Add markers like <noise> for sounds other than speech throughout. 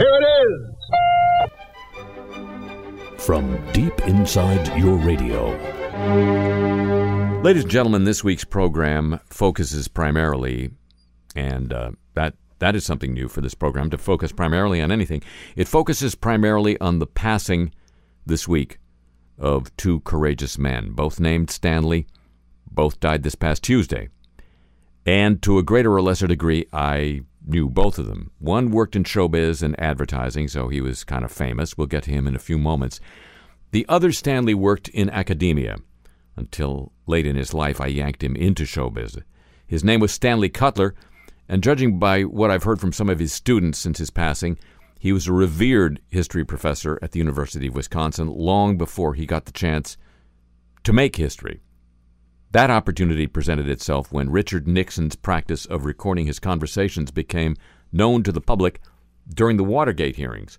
Here it is! From deep inside your radio. Ladies and gentlemen, this week's program focuses primarily, and uh, that that is something new for this program to focus primarily on anything. It focuses primarily on the passing this week of two courageous men, both named Stanley. Both died this past Tuesday. And to a greater or lesser degree, I knew both of them. One worked in showbiz and advertising, so he was kind of famous. We'll get to him in a few moments. The other Stanley worked in academia. Until late in his life, I yanked him into showbiz. His name was Stanley Kutler, and judging by what I've heard from some of his students since his passing, he was a revered history professor at the University of Wisconsin long before he got the chance to make history. That opportunity presented itself when Richard Nixon's practice of recording his conversations became known to the public during the Watergate hearings.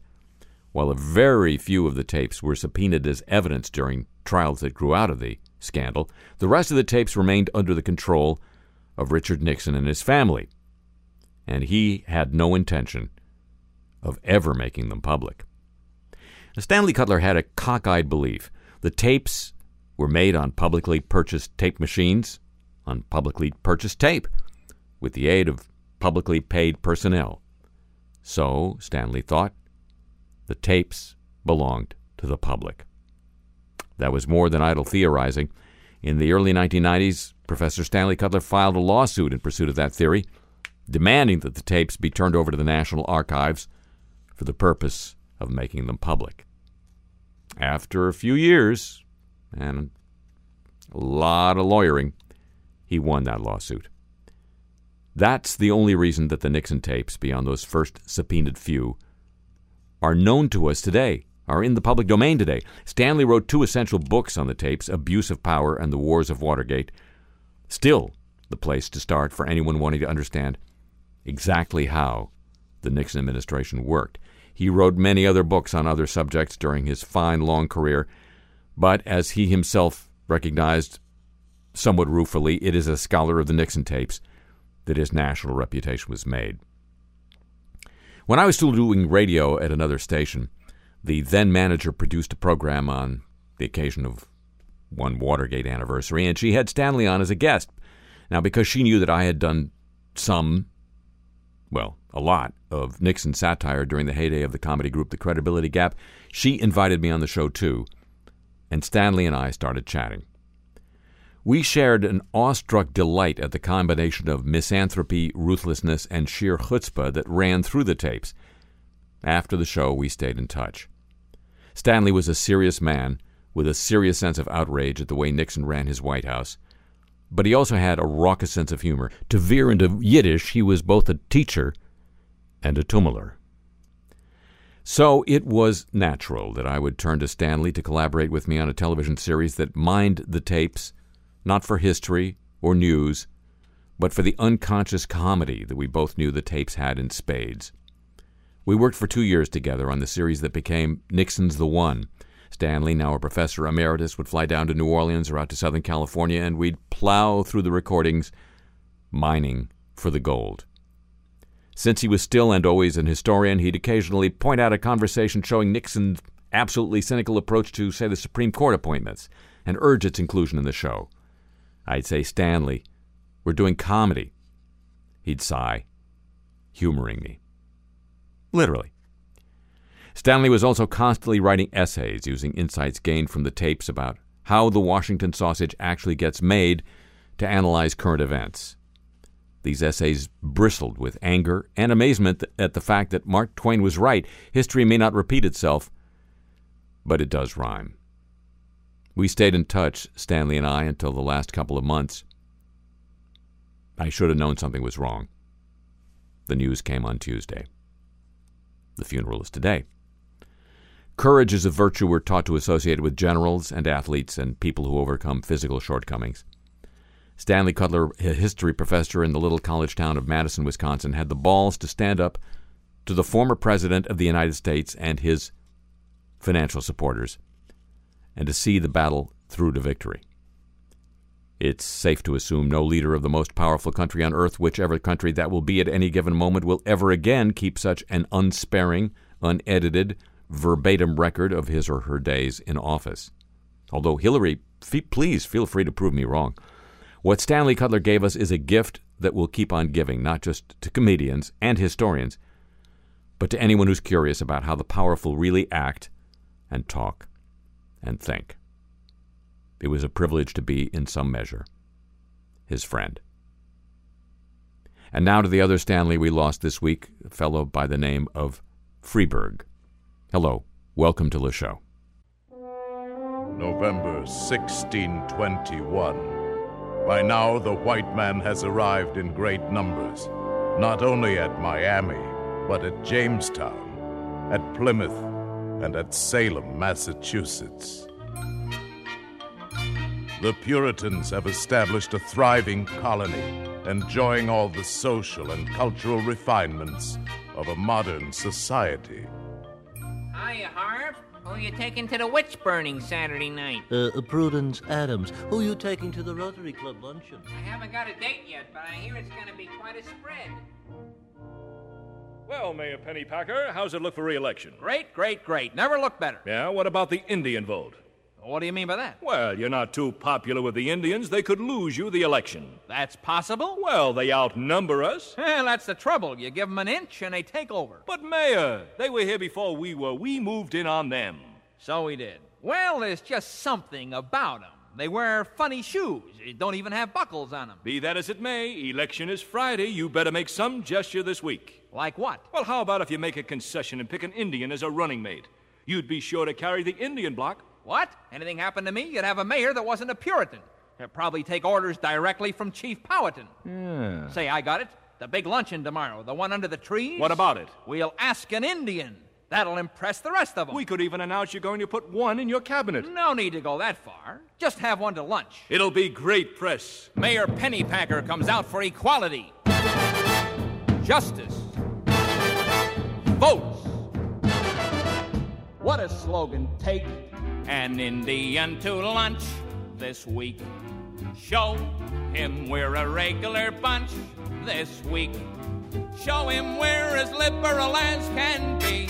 While a very few of the tapes were subpoenaed as evidence during trials that grew out of the scandal, the rest of the tapes remained under the control of Richard Nixon and his family, and he had no intention of ever making them public. Stanley Kutler had a cockeyed belief. The tapes were made on publicly purchased tape machines, on publicly purchased tape, with the aid of publicly paid personnel. So, Stanley thought, the tapes belonged to the public. That was more than idle theorizing. In the early 1990s, Professor Stanley Kutler filed a lawsuit in pursuit of that theory, demanding that the tapes be turned over to the National Archives for the purpose of making them public. After a few years and a lot of lawyering, he won that lawsuit. That's the only reason that the Nixon tapes, beyond those first subpoenaed few, are known to us today, are in the public domain today. Stanley wrote two essential books on the tapes Abuse of Power and The Wars of Watergate. Still, the place to start for anyone wanting to understand exactly how the Nixon administration worked. He wrote many other books on other subjects during his fine long career, but as he himself recognized somewhat ruefully, it is a scholar of the Nixon tapes that his national reputation was made. When I was still doing radio at another station, the then manager produced a program on the occasion of one Watergate anniversary, and she had Stanley on as a guest. Now, because she knew that I had done some, well, a lot of Nixon satire during the heyday of the comedy group The Credibility Gap, she invited me on the show too, and Stanley and I started chatting. We shared an awestruck delight at the combination of misanthropy, ruthlessness, and sheer chutzpah that ran through the tapes. After the show, we stayed in touch. Stanley was a serious man with a serious sense of outrage at the way Nixon ran his White House, but he also had a raucous sense of humor. To veer into Yiddish, he was both a teacher and a tummeler. So it was natural that I would turn to Stanley to collaborate with me on a television series that mined the tapes, not for history or news, but for the unconscious comedy that we both knew the tapes had in spades. We worked for two years together on the series that became Nixon's the One. Stanley, now a professor emeritus, would fly down to New Orleans or out to Southern California, and we'd plow through the recordings, mining for the gold. Since he was still and always an historian, he'd occasionally point out a conversation showing Nixon's absolutely cynical approach to, say, the Supreme Court appointments and urge its inclusion in the show. I'd say, Stanley, we're doing comedy. He'd sigh, humoring me. Literally. Stanley was also constantly writing essays using insights gained from the tapes about how the Washington sausage actually gets made to analyze current events. These essays bristled with anger and amazement at the fact that Mark Twain was right. History may not repeat itself, but it does rhyme. We stayed in touch, Stanley and I, until the last couple of months. I should have known something was wrong. The news came on Tuesday. The funeral is today. Courage is a virtue we're taught to associate with generals and athletes and people who overcome physical shortcomings. Stanley Kutler, a history professor in the little college town of Madison, Wisconsin, had the balls to stand up to the former president of the United States and his financial supporters and to see the battle through to victory. It's safe to assume no leader of the most powerful country on earth, whichever country that will be at any given moment, will ever again keep such an unsparing, unedited, verbatim record of his or her days in office. Although Hillary, please feel free to prove me wrong. What Stanley Kutler gave us is a gift that will keep on giving, not just to comedians and historians, but to anyone who's curious about how the powerful really act and talk and think. It was a privilege to be, in some measure, his friend. And now to the other Stanley we lost this week, a fellow by the name of Freberg. Hello, welcome to the show. November 1621. By now, the white man has arrived in great numbers, not only at Miami, but at Jamestown, at Plymouth, and at Salem, Massachusetts. The Puritans have established a thriving colony, enjoying all the social and cultural refinements of a modern society. Hiya. Who you taking to the witch burning Saturday night? Uh, uh, Prudence Adams. Who you taking to the Rotary Club luncheon? I haven't got a date yet, but I hear it's going to be quite a spread. Well, Mayor Pennypacker, how's it look for re-election? Great, great, great. Never looked better. Yeah, what about the Indian vote? What do you mean by that? Well, you're not too popular with the Indians. They could lose you the election. That's possible? Well, they outnumber us. Well, that's the trouble. You give them an inch and they take over. But, Mayor, they were here before we were. We moved in on them. So we did. Well, there's just something about them. They wear funny shoes. They don't even have buckles on them. Be that as it may, election is Friday. You better make some gesture this week. Like what? Well, how about if you make a concession and pick an Indian as a running mate? You'd be sure to carry the Indian block what? Anything happened to me, you'd have a mayor that wasn't a Puritan. He'd probably take orders directly from Chief Powhatan. Yeah. Say, I got it. The big luncheon tomorrow, the one under the trees. What about it? We'll ask an Indian. That'll impress the rest of them. We could even announce you're going to put one in your cabinet. No need to go that far. Just have one to lunch. It'll be great press. Mayor Pennypacker comes out for equality, justice, votes. What a slogan. Take an Indian to lunch this week. Show him we're a regular bunch this week. Show him we're as liberal as can be.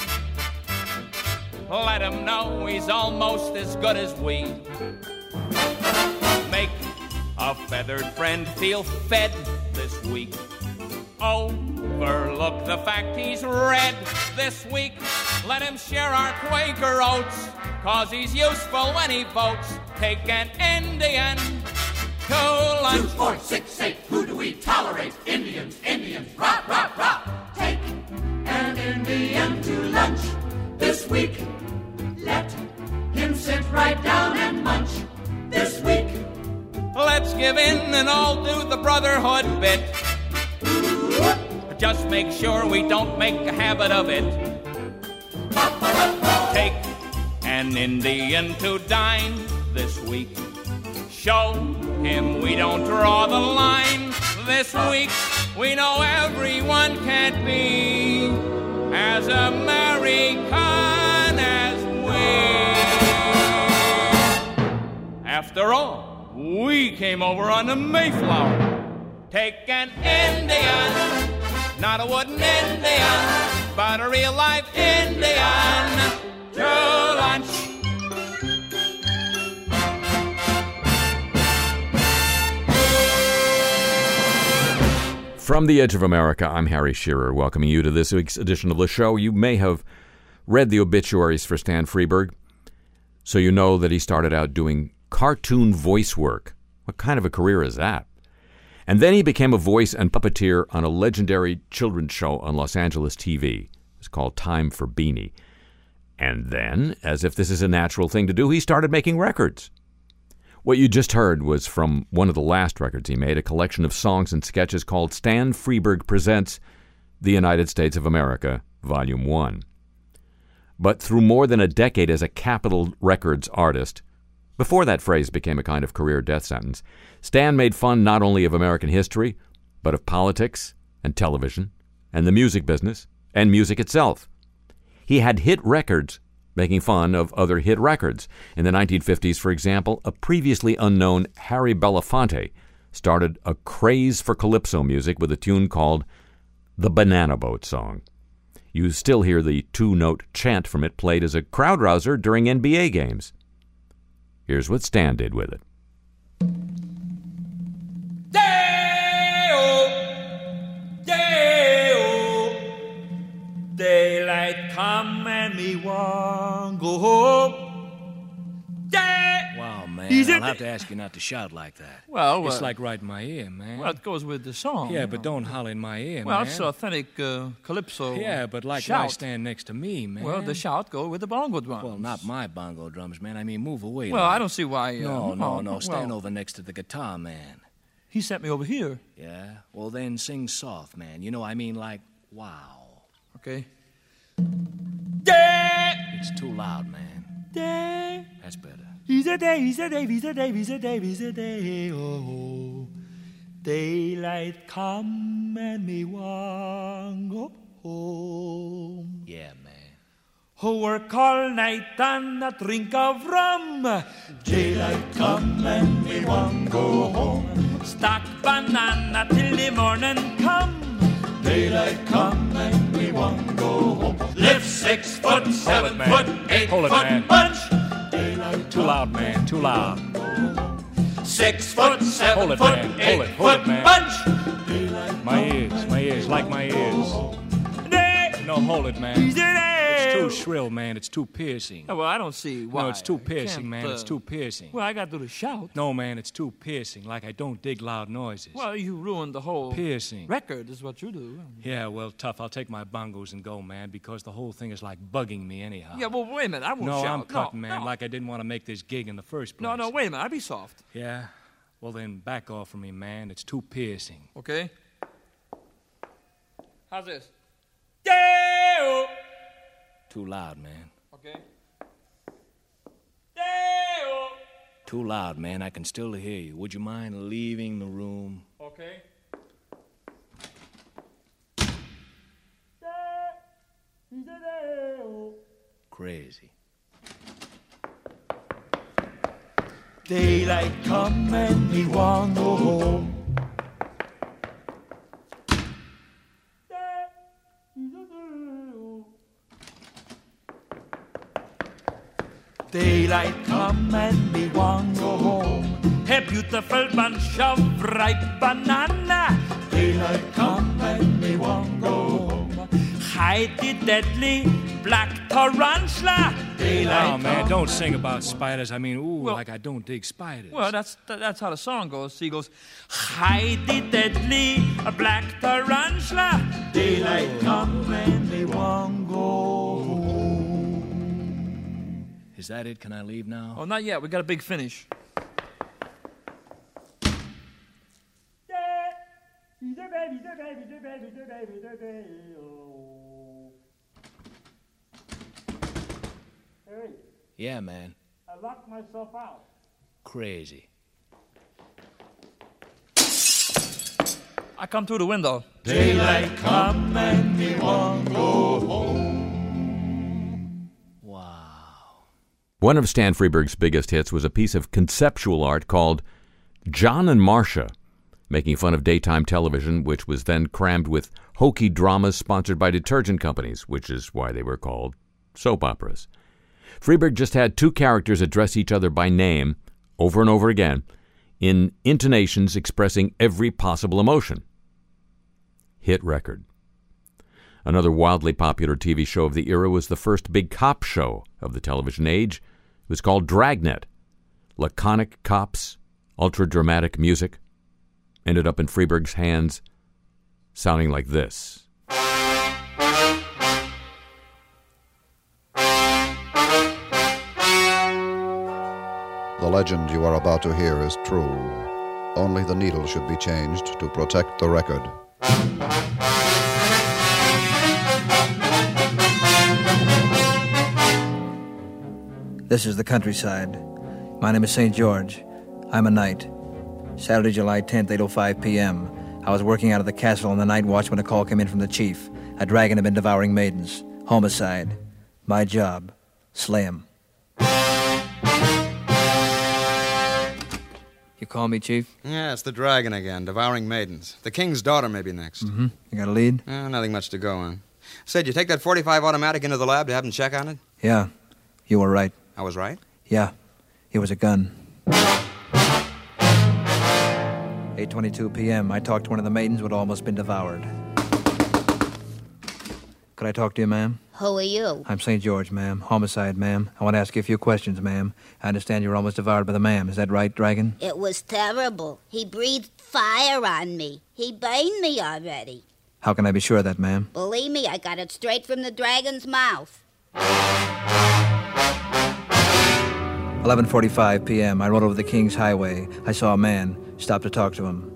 Let him know he's almost as good as we. Make a feathered friend feel fed this week. Overlook the fact he's red this week. Let him share our Quaker oats Cause he's useful when he votes. Take an Indian to lunch. Two, four, six, eight. Who do we tolerate? Indians, Indians, rah, rah, rah. Take an Indian to lunch this week. Let him sit right down and munch this week. Let's give in and all do the brotherhood bit. Just make sure we don't make a habit of it. Take an Indian to dine this week. Show him we don't draw the line this week. We know everyone can't be as American as we. After all, we came over on the Mayflower. Take an Indian, not a wooden Indian, but a real life Indian to lunch. From the Edge of America, I'm Harry Shearer, welcoming you to this week's edition of the show. You may have read the obituaries for Stan Freberg, so you know that he started out doing cartoon voice work. What kind of a career is that? And then he became a voice and puppeteer on a legendary children's show on Los Angeles TV. It's called Time for Beanie. And then, as if this is a natural thing to do, he started making records. What you just heard was from one of the last records he made, a collection of songs and sketches called Stan Freberg Presents The United States of America, Volume 1. But through more than a decade as a Capitol Records artist, before that phrase became a kind of career death sentence, Stan made fun not only of American history, but of politics and television and the music business and music itself. He had hit records making fun of other hit records. In the 1950s, for example, a previously unknown Harry Belafonte started a craze for calypso music with a tune called the Banana Boat Song. You still hear the two note chant from it played as a crowd rouser during NBA games. Here's what Stan did with it. Daylight come and me want go home. Day. Wow, man. He's I'll have to ask you not to shout like that. Well, it's uh, like right in my ear, man. Well, it goes with the song. yeah, but know. don't holler in my ear, Well, man. Well, it's authentic uh, calypso. Yeah, but like when I shout. stand next to me, man. Well, the shout go with the bongo drum. Well, not my bongo drums, man. I mean, move away. Well, like. I don't see why. Uh, No, no, no. Stand well, over next to the guitar, man. He sent me over here. Yeah? Well, then sing soft, man. You know, I mean, like, wow. Okay. It's too loud, man. Day. That's better. He's a day, he's a day, he's a day, he's a day, he's a day. Oh, daylight come and me want go home. Yeah, man. Who work all night and a drink of rum. Daylight come and me want go home. Stack banana till the morning come. Daylight come and go home. Lift six foot, seven man. foot, eight Hold it, foot man. bunch. Too loud, man. Too loud. Six foot, seven Hold it, foot, man. Hold eight it, hold foot it, man. bunch. My ears. My ears. Like my ears. No, hold it, man. Too shrill, man. It's too piercing. Oh, well, I don't see why. No, it's too piercing, man. It's uh, too piercing. Well, I got to do the shout. No, man, it's too piercing. Like I don't dig loud noises. Well, you ruined the whole Piercing. record, is what you do. Yeah, well, tough. I'll take my bongos and go, man, because the whole thing is like bugging me anyhow. Yeah, well, wait a minute. I won't no, shout. I'm cutting, no, man. No. Like I didn't want to make this gig in the first place. no, no, wait a minute. I'll be soft. Yeah? Well, then back off from me, man. It's too piercing. Okay? How's this? Deo! Too loud, man. Okay? Too loud, man. I can still hear you. Would you mind leaving the room? Okay? Crazy. Daylight come and me want go home. Daylight come and me want go home. A beautiful bunch of ripe banana. Daylight come and me want go home. Hide the deadly black tarantula. Daylight Oh, man, don't sing about spiders. I mean, ooh, Well- like I don't dig spiders. Well, that's that's how the song goes. He goes, hide the deadly black tarantula. Daylight come Is that it? Can I leave now? Oh, not yet. We got a big finish. Yeah, man. I locked myself out. Crazy. I come through the window. Daylight come and me want go home. One of Stan Freberg's biggest hits was a piece of conceptual art called John and Marcia, making fun of daytime television, which was then crammed with hokey dramas sponsored by detergent companies, which is why they were called soap operas. Freberg just had two characters address each other by name over and over again in intonations expressing every possible emotion. Hit record. Another wildly popular TV show of the era was the first big cop show of the television age. It was called Dragnet. Laconic cops, ultra dramatic music, ended up in Freberg's hands sounding like this. The legend you are about to hear is true. Only the needle should be changed to protect the record. This is the countryside. My name is St. George. I'm a knight. Saturday, July 10th, 8.05 p.m. I was working out of the castle on the night watch when a call came in from the chief. A dragon had been devouring maidens. Homicide. My job. Slay him. You call me, Chief? Yeah, it's the dragon again, devouring maidens. The king's daughter may be next. Mm-hmm. You got a lead? Eh, nothing much to go on. Say, did you take that 45 automatic into the lab to have them check on it? Yeah, you were right. I was right. Yeah, it was a gun. 8:22 p.m. I talked to one of the maidens who had almost been devoured. Could I talk to you, ma'am? Who are you? I'm St. George, ma'am. Homicide, ma'am. I want to ask you a few questions, ma'am. I understand you were almost devoured by the ma'am. Is that right, Dragon? It was terrible. He breathed fire on me. He burned me already. How can I be sure of that, ma'am? Believe me, I got it straight from the dragon's mouth. 11:45 p.m. I rode over the King's Highway. I saw a man. Stopped to talk to him.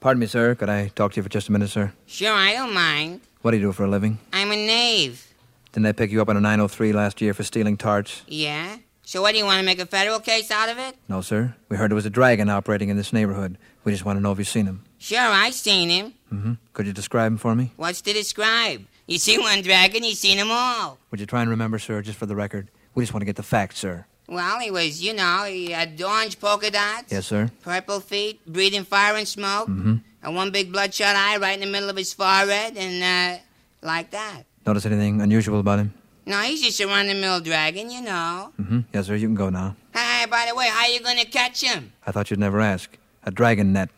Pardon me, sir. Could I talk to you for just a minute, sir? Sure, I don't mind. What do you do for a living? I'm a knave. Didn't I pick you up on a 903 last year for stealing tarts? Yeah? So what, do you want to make a federal case out of it? No, sir. We heard there was a dragon operating in this neighborhood. We just want to know if you've seen him. Sure, I seen him. Mm-hmm. Could you describe him for me? What's to describe? You see one dragon, you seen 'em all. Would you try and remember, sir, just for the record? We just want to get the facts, sir. Well, he was, you know, he had orange polka dots, Yes, sir. purple feet, breathing fire and smoke, Mm-hmm. and one big bloodshot eye right in the middle of his forehead, and, uh, like that. Notice anything unusual about him? No, he's just a run-of-the-mill dragon, you know. Mm-hmm. Yes, sir. You can go now. Hey, by the way, how are you gonna catch him? I thought you'd never ask. A dragon net.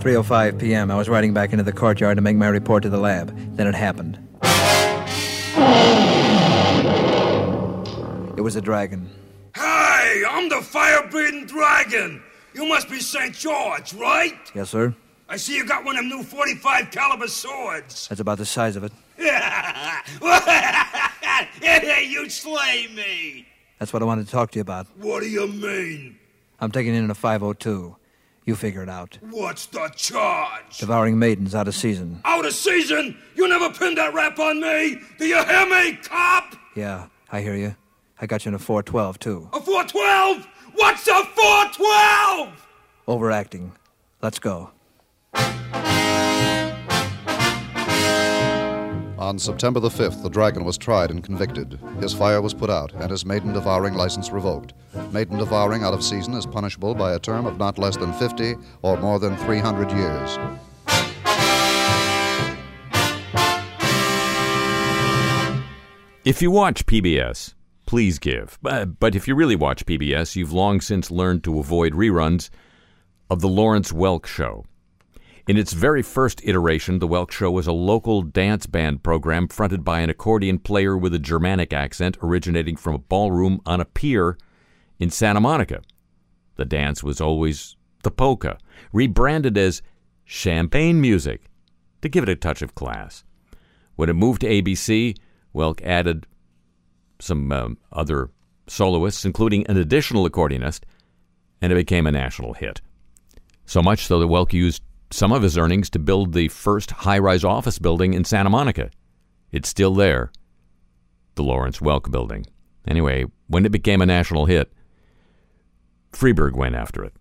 3:05 p.m. I was riding back into the courtyard to make my report to the lab. Then it happened. It was a dragon. Hey, I'm the fire-breathing dragon. You must be St. George, right? Yes, sir. I see you got one of them new 45 caliber swords. That's about the size of it. <laughs> you slay me. That's what I wanted to talk to you about. What do you mean? I'm taking in a 502. You figure it out. What's the charge? Devouring maidens out of season. Out of season? You never pinned that rap on me. Do you hear me, cop? Yeah, I hear you. I got you in a 412, too. A 412? What's a 412? Overacting. Let's go. On September the 5th, the dragon was tried and convicted. His fire was put out and his maiden devouring license revoked. Maiden devouring out of season is punishable by a term of not less than 50 or more than 300 years. If you watch PBS, please give. But if you really watch PBS, you've long since learned to avoid reruns of The Lawrence Welk Show. In its very first iteration, The Welk Show was a local dance band program fronted by an accordion player with a Germanic accent originating from a ballroom on a pier in Santa Monica. The dance was always the polka, rebranded as champagne music to give it a touch of class. When it moved to ABC, Welk added some um, other soloists, including an additional accordionist, and it became a national hit. So much so that Welk used some of his earnings to build the first high rise office building in Santa Monica. It's still there, the Lawrence Welk building. Anyway, when it became a national hit, Freberg went after it.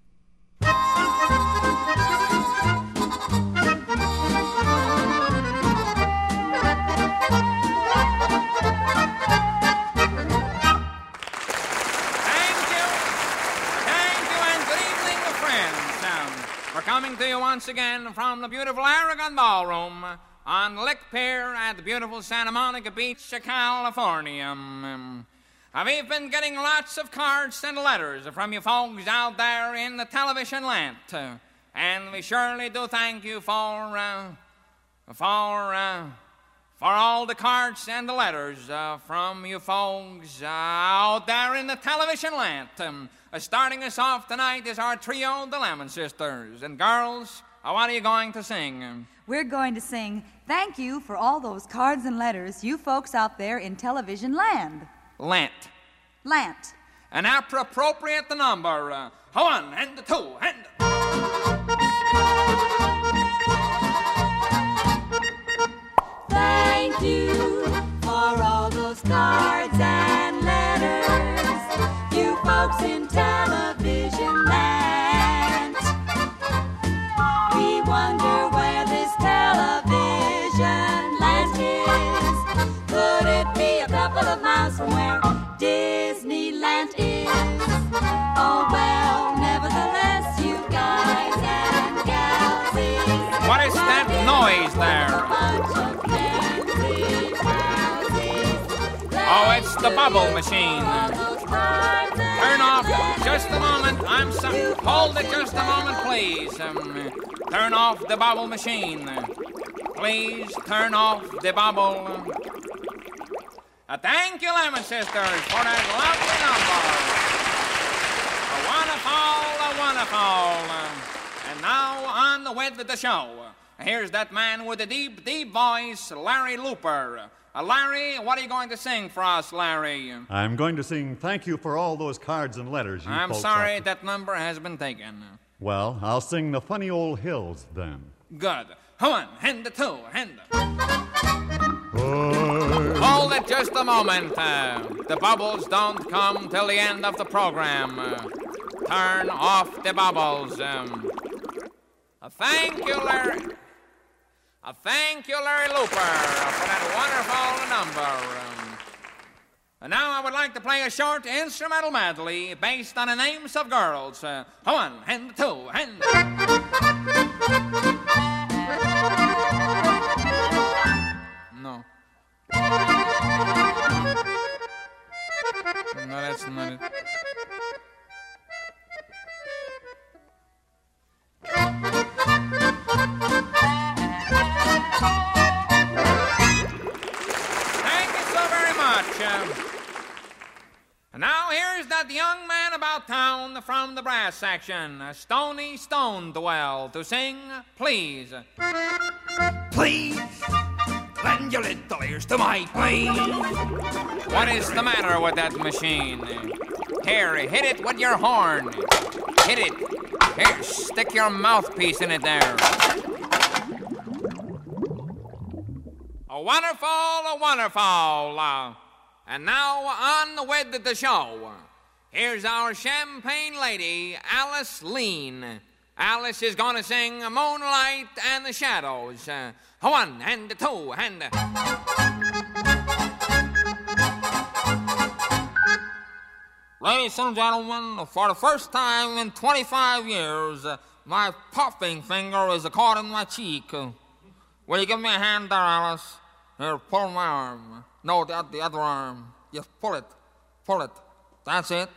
Once again from the beautiful Aragon Ballroom on Lick Pier at the beautiful Santa Monica Beach, California. Uh, we've been getting lots of cards and letters from you folks out there in the television land. Uh, and we surely do thank you for, uh, for, uh, for all the cards and the letters uh, from you folks uh, out there in the television land. Um, uh, starting us off tonight is our trio, the Lemon Sisters. And girls, what are you going to sing? We're going to sing thank you for all those cards and letters you folks out there in television land. Lent. Lant. And after appropriate the number. Uh, one and the two and. Thank you for all those cards and letters, you folks in television Oh What is that noise there? Oh, it's the bubble machine. Turn off. Just a moment. I'm some. Hold it just a moment, please. Um, turn off the bubble machine. Please turn off the bubble. Uh, thank you, Lemon Sisters, for that lovely number. Wonderful, a wonderful. And now on with the show. Here's that man with the deep, deep voice, Larry Looper. Uh, Larry, what are you going to sing for us, Larry? I'm going to sing thank you for all those cards and letters you I'm sorry have- that number has been taken. Well, I'll sing the funny old hills then. Good. One, and the two, and Hold it just a moment. Uh, the bubbles don't come till the end of the program. Turn off the bubbles. Um, uh, thank you, Larry. Uh, thank you, Larry Looper, for that wonderful number. Um, and now I would like to play a short instrumental medley based on the names of girls. Uh, one, and two, and. No. No, that's not it. Thank you so very much. Um, and now here's that young man about town from the brass section, Stony Stone Dwell, to sing Please. Please, lend your little ears to my plea. What is the matter with that machine? Here, hit it with your horn. Hit it. Here, stick your mouthpiece in it there. A wonderful, a wonderful. Uh, and now on with the show. Here's our champagne lady, Alice Lean. Alice is gonna sing Moonlight and the Shadows. Uh, one and two and. Ladies and gentlemen, for the first time in 25 years, uh, my puffing finger is caught in my cheek. Will you give me a hand there, Alice? Here, pull my arm. No, the, the other arm. Just pull it. Pull it. That's it.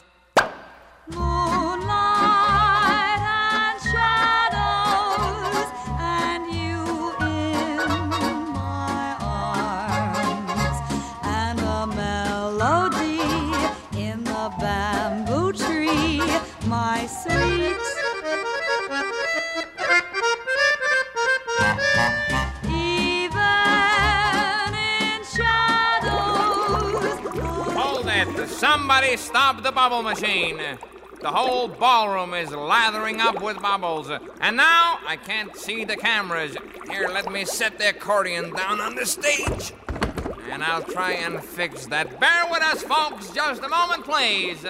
Somebody stop the bubble machine. The whole ballroom is lathering up with bubbles. And now I can't see the cameras. Here, let me set the accordion down on the stage. And I'll try and fix that. Bear with us, folks. Just a moment, please.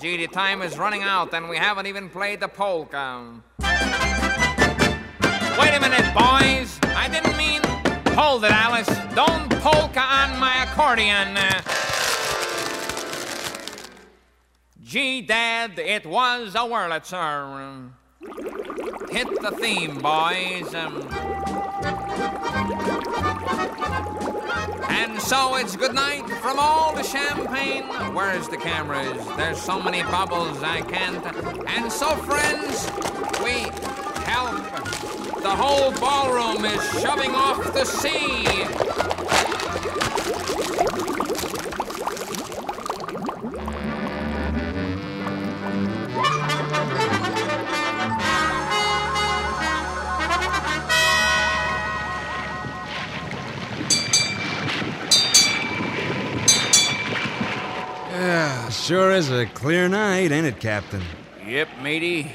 Gee, the time is running out, and we haven't even played the polka. Wait a minute, boys. I didn't mean. Hold it, Alice. Don't polka on my accordion. Gee, Dad, it was a Wurlitzer. Hit the theme, boys. Um, and so it's good night from all the champagne. Where's the cameras? There's so many bubbles I can't. And so, friends, we help. The whole ballroom is shoving off the sea. Sure is a clear night, ain't it, Captain? Yep, matey.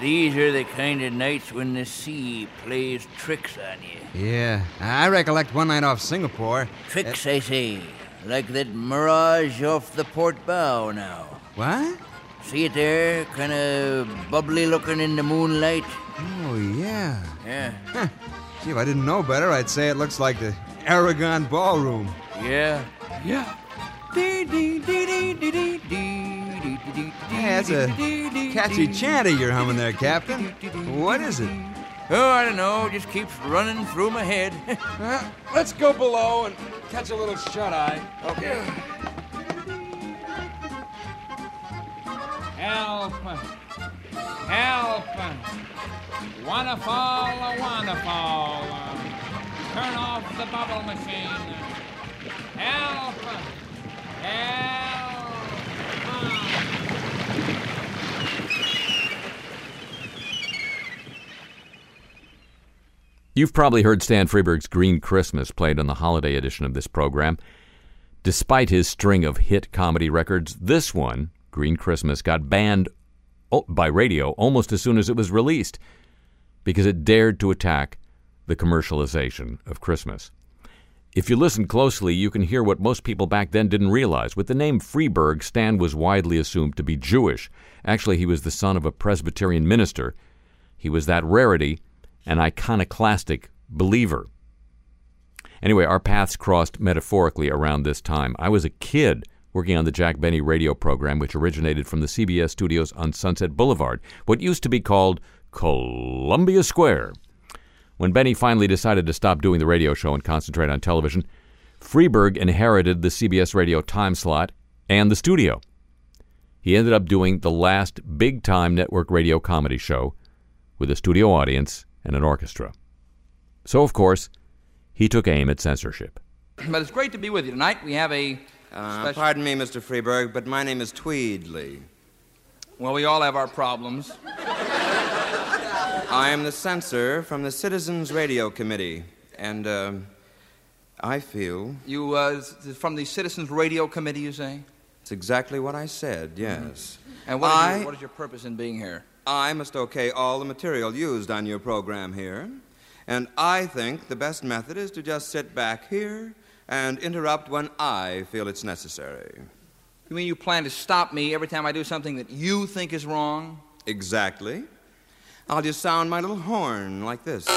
These are the kind of nights when the sea plays tricks on you. Yeah, I recollect one night off Singapore. Tricks, uh, I say. Like that mirage off the port bow now. What? See it there? Kind of bubbly looking in the moonlight? Oh, yeah. Yeah. Huh. Gee, if I didn't know better, I'd say it looks like the Aragon Ballroom. Yeah. Yeah. Yeah, that's a catchy chant you're humming there, Captain. What is it? Oh, I don't know, It just keeps running through my head. Uh, let's go below and catch a little shut eye. Okay. Help! Help! Wanna fall. Turn off the bubble machine. Help! You've probably heard Stan Freberg's Green Christmas played on the holiday edition of this program. Despite his string of hit comedy records, this one, Green Christmas, got banned by radio almost as soon as it was released because it dared to attack the commercialization of Christmas. If you listen closely, you can hear what most people back then didn't realize. With the name Freberg, Stan was widely assumed to be Jewish. Actually, he was the son of a Presbyterian minister. He was that rarity, an iconoclastic believer. Anyway, our paths crossed metaphorically around this time. I was a kid working on the Jack Benny radio program, which originated from the CBS studios on Sunset Boulevard, what used to be called Columbia Square. When Benny finally decided to stop doing the radio show and concentrate on television, Freberg inherited the CBS radio time slot and the studio. He ended up doing the last big time network radio comedy show with a studio audience and an orchestra. So, of course, he took aim at censorship. But it's great to be with you tonight. We have a Uh, pardon me, Mr. Freberg, but my name is Tweedley. Well, we all have our problems. I am the censor from the Citizens Radio Committee, and uh, I feel You, uh, from the Citizens Radio Committee, you say? it's exactly what I said, yes. And what is, I, your, what is your purpose in being here? I must okay all the material used on your program here, and I think the best method is to just sit back here and interrupt when I feel it's necessary. You mean you plan to stop me every time I do something that you think is wrong? Exactly. I'll just sound my little horn like this.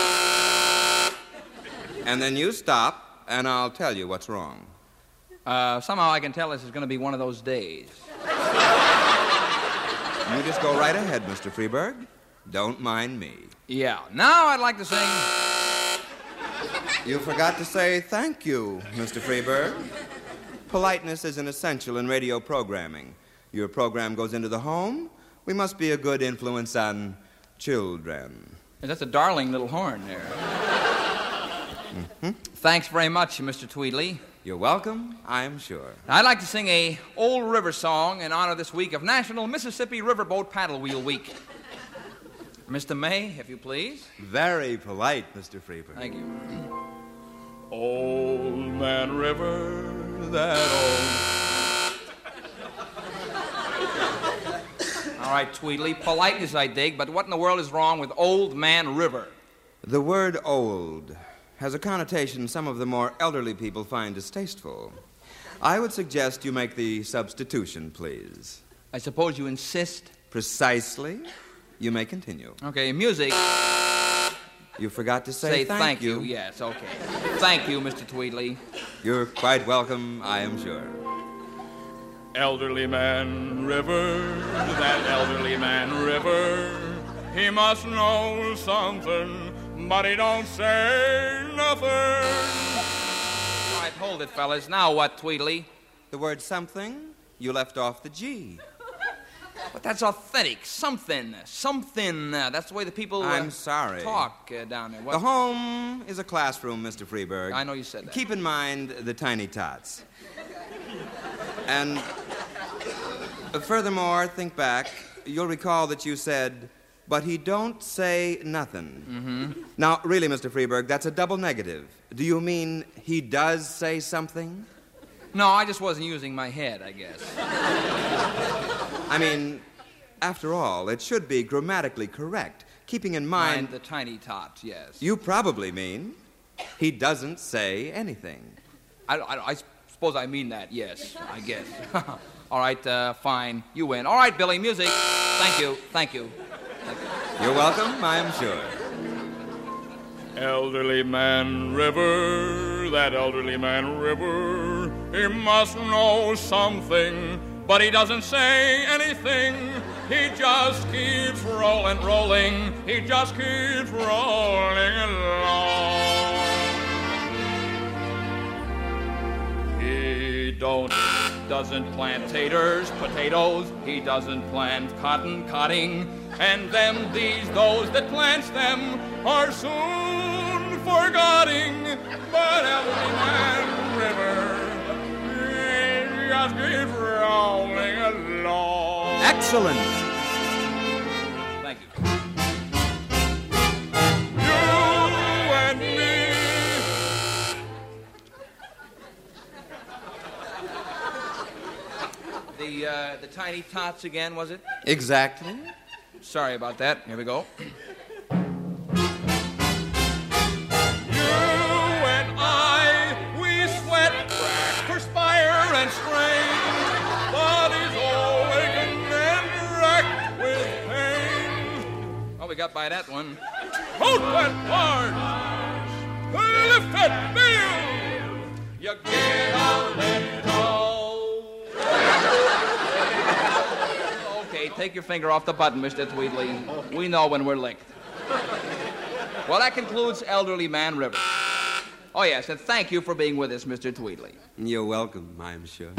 And then you stop, and I'll tell you what's wrong. Uh, somehow I can tell this is going to be one of those days. You just go right ahead, Mr. Freberg. Don't mind me. Yeah. Now I'd like to sing. You forgot to say thank you, Mr. Freberg. Politeness is an essential in radio programming. Your program goes into the home. We must be a good influence on children. That's a darling little horn there. Mm-hmm. Thanks very much, Mr. Tweedley. You're welcome, I'm sure. I'd like to sing a old river song in honor this week of National Mississippi Riverboat Paddle Wheel Week. Mr. May, if you please. Very polite, Mr. Freberg. Thank you. Old Man River, that All right, Tweedley. Politeness I dig, but what in the world is wrong with Old Man River? The word old has a connotation some of the more elderly people find distasteful. I would suggest you make the substitution, please. I suppose you insist? Precisely. You may continue. Okay, music. You forgot to say, thank, you. Yes, okay. Thank you, Mr. Tweedley. You're quite welcome, I am sure. Elderly man river, that elderly man river. He must know something, but he don't say nothing. All right, hold it, fellas. Now what, Tweedley? The word something, you left off the G. <laughs> But that's authentic. Something. Something. Uh, that's the way the people uh, I'm sorry. talk uh, down there. What? The home is a classroom, Mr. Freberg. I know you said that. Keep in mind the tiny tots. And uh, furthermore, think back. You'll recall that you said, but he don't say nothing. Mm-hmm. Now, really, Mr. Freberg, that's a double negative. Do you mean he does say something? No, I just wasn't using my head, I guess. I mean, after all, it should be grammatically correct, keeping in mind. Mind the tiny tots, yes. You probably mean he doesn't say anything. I, I, I suppose I mean that, yes, I guess. <laughs> All right, uh, fine. You win. All right, Billy, music. Thank you. Thank you. Thank you. You're welcome, I am sure. Elderly man river, that elderly man river. He must know something, but he doesn't say anything. He just keeps rolling, rolling. He just keeps rolling along. Don't doesn't plant taters, potatoes. He doesn't plant cotton cotting. And them, these, those that plants them are soon forgetting. But every man river he just keeps rolling along. Excellent. The, uh, the tiny tots again, was it? Exactly. Sorry about that. Here we go. You and I, we sweat, perspire, and strain. Bodies all and racked with pain. Oh, we got by that one. Hold that hard. Lift that bill. You get a little. Okay, take your finger off the button, Mr. Tweedley. We know when we're licked. Well, that concludes Elderly Man River. Oh, yes, and thank you for being with us, Mr. Tweedley. You're welcome, I'm sure.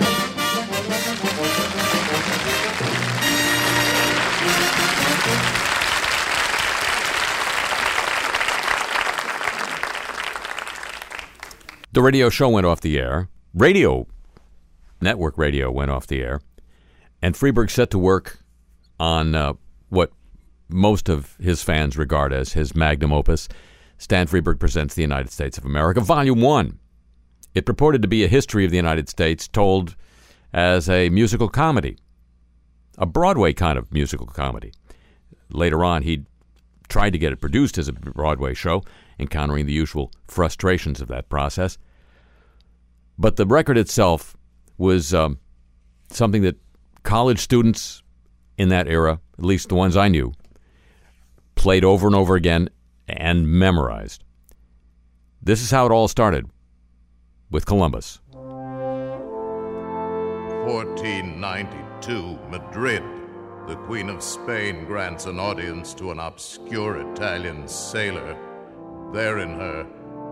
The radio show went off the air. Radio, network radio went off the air. And Freberg set to work on uh, what most of his fans regard as his magnum opus Stan Freberg Presents the United States of America, Volume 1. It purported to be a history of the United States told as a musical comedy, a Broadway kind of musical comedy. Later on, he tried to get it produced as a Broadway show, encountering the usual frustrations of that process. But the record itself was um, something that college students in that era, at least the ones I knew, played over and over again and memorized. This is how it all started with Columbus. 1492, Madrid. The Queen of Spain grants an audience to an obscure Italian sailor. There in her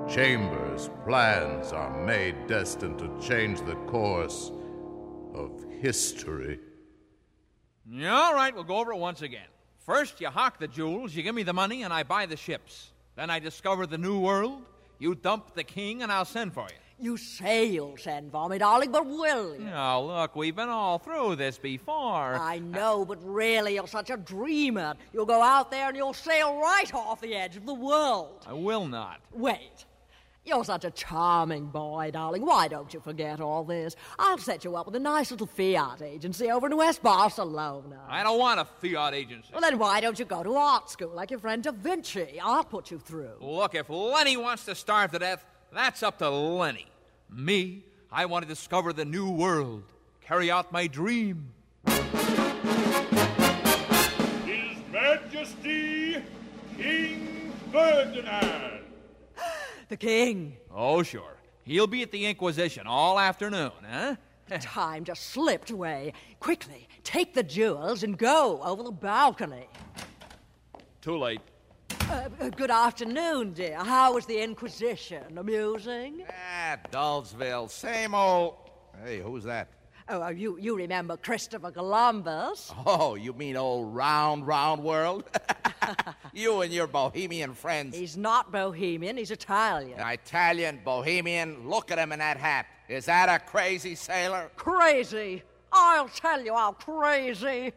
chambers, plans are made destined to change the course of history. All right, we'll go over it once again. First, you hawk the jewels, you give me the money, and I buy the ships. Then I discover the new world, you dump the king, and I'll send for you. You say you'll send for me, darling, but will you? Now, look, we've been all through this before. I know, but really, you're such a dreamer. You'll go out there and you'll sail right off the edge of the world. I will not. Wait. You're such a charming boy, darling. Why don't you forget all this? I'll set you up with a nice little Fiat agency over in West Barcelona. I don't want a Fiat agency. Well, then why don't you go to art school like your friend Da Vinci? I'll put you through. Look, if Lenny wants to starve to death, that's up to Lenny. Me, I want to discover the new world, carry out my dream. His Majesty King Ferdinand. The king. Oh, sure. He'll be at the Inquisition all afternoon, huh? Time just slipped away. Quickly, take the jewels and go over the balcony. Too late. Uh, uh, good afternoon, dear. How was the Inquisition? Amusing? Ah, Dullsville, same old. Hey, who's that? Oh, uh, you, you remember Christopher Columbus? Oh, you mean old round, round world? <laughs> you and your bohemian friends. He's not Bohemian, he's Italian. Italian, bohemian, look at him in that hat. Is that a crazy sailor? Crazy! I'll tell you how crazy.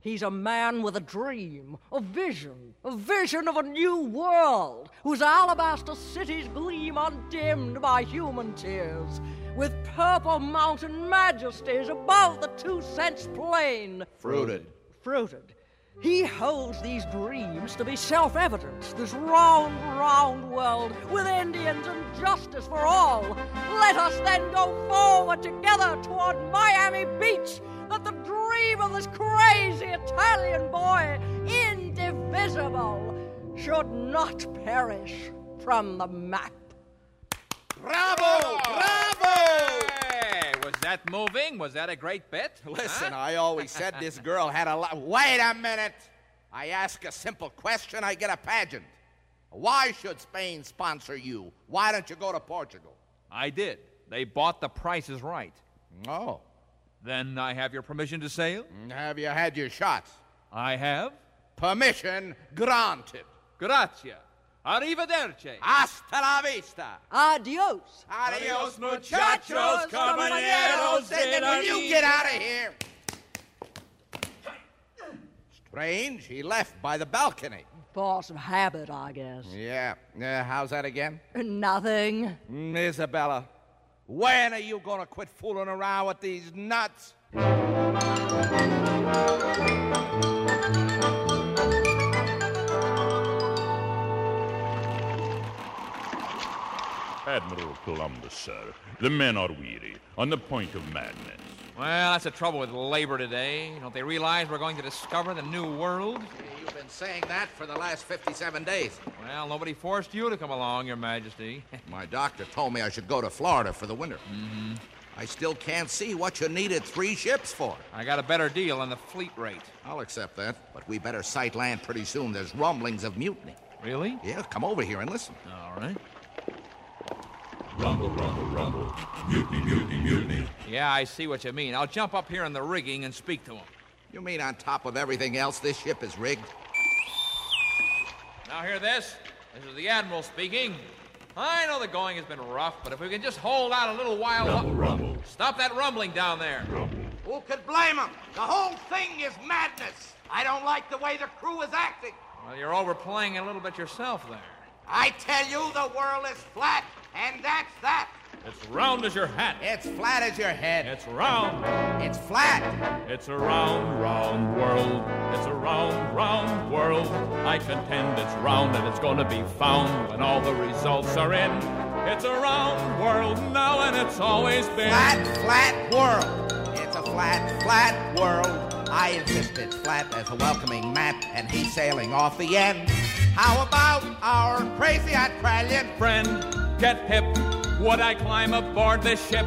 He's a man with a dream, a vision, a vision of a new world, whose alabaster cities gleam undimmed by human tears, with purple mountain majesties above the two cents plain. Fruited. Fruited. He holds these dreams to be self evident, this round, round world with Indians and justice for all. Let us then go forward together toward Miami Beach, that the dream of this crazy Italian boy, indivisible, should not perish from the map. Bravo! Bravo! Hey, was that moving? Was that a great bit? <laughs> Listen, Huh? I always said this girl had a lot. Wait a minute. I ask a simple question, I get a pageant. Why should Spain sponsor you? Why don't you go to Portugal? I did. They bought the prices right. Oh. Then I have your permission to sail? Mm, have you had your shots? I have. Permission granted. Grazie. Arrivederci. Hasta la vista. Adios. Adios, muchachos, caballeros. And will you get out of here? Strange, he left by the balcony. Force of habit, I guess. Yeah. Uh, how's that again? Nothing. Mm, Isabella, when are you going to quit fooling around with these nuts? Admiral Columbus, sir. The men are weary, on the point of madness. Well, that's the trouble with labor today. Don't they realize we're going to discover the new world? You've been saying that for the last 57 days. Well, nobody forced you to come along, Your Majesty. <laughs> My doctor told me I should go to Florida for the winter. Mm-hmm. I still can't see what you needed three ships for. I got a better deal on the fleet rate. I'll accept that, but we better sight land pretty soon. There's rumblings of mutiny. Really? Yeah, come over here and listen. All right. Rumble, rumble, rumble. Mutiny, mutiny, mutiny. Yeah, I see what you mean. I'll jump up here in the rigging and speak to him. You mean on top of everything else, this ship is rigged? Now, hear this. This is the Admiral speaking. I know the going has been rough, but if we can just hold out a little while. Rumble, uh, rumble. Stop that rumbling down there. Who could blame him? The whole thing is madness. I don't like the way the crew is acting. Well, you're overplaying a little bit yourself there. I tell you, the world is flat, and that's that. It's round as your hat. It's flat as your head. It's round. It's flat. It's a round, round world. It's a round, round world. I contend it's round and it's gonna be found when all the results are in. It's a round world now and it's always been. Flat, flat world. It's a flat, flat world. I insist it's flat as a welcoming map, and he's sailing off the end. How about our crazy Australian Friend, get hip. Would I climb aboard this ship?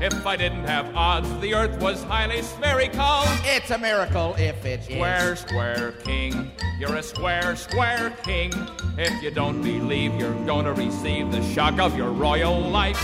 If I didn't have odds, the earth was highly spherical. It's a miracle if it is. Square, square king. You're a square, square king. If you don't believe you're gonna receive the shock of your royal life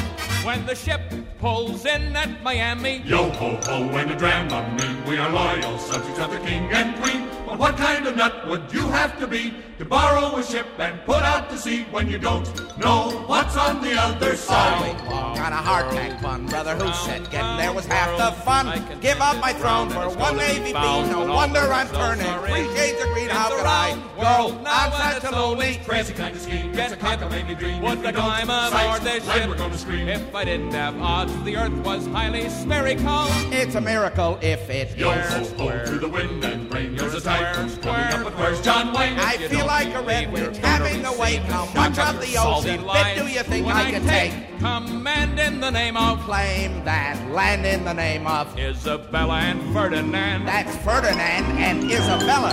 when the ship pulls in at Miami. Yo ho ho and a Dramamine. We are loyal subjects of the king and queen. But what kind of nut would you have to be to borrow a ship and put out to sea when you don't know what's on the other side? Got a hardtack fun, brother. Who said getting there was half the fun? Give up my throne for one Navy bean. No wonder I'm turning three shades of green. How could I go on such a lonely Crazy kind of scheme. It's a cockamamie dream. Would If the you don't climb aboard this ship? We're gonna scream. If I didn't have odds, the earth was highly spherical. It's a miracle if it Yo ho ho to the wind and rain. There's a Square, typhoon coming up, but where's John Wayne? I feel don't like a redwood having to wait. How much of the ocean bit do you think I can take? Command in the name of Claim that land in the name of. Isabella and Ferdinand. That's Ferdinand and Isabella.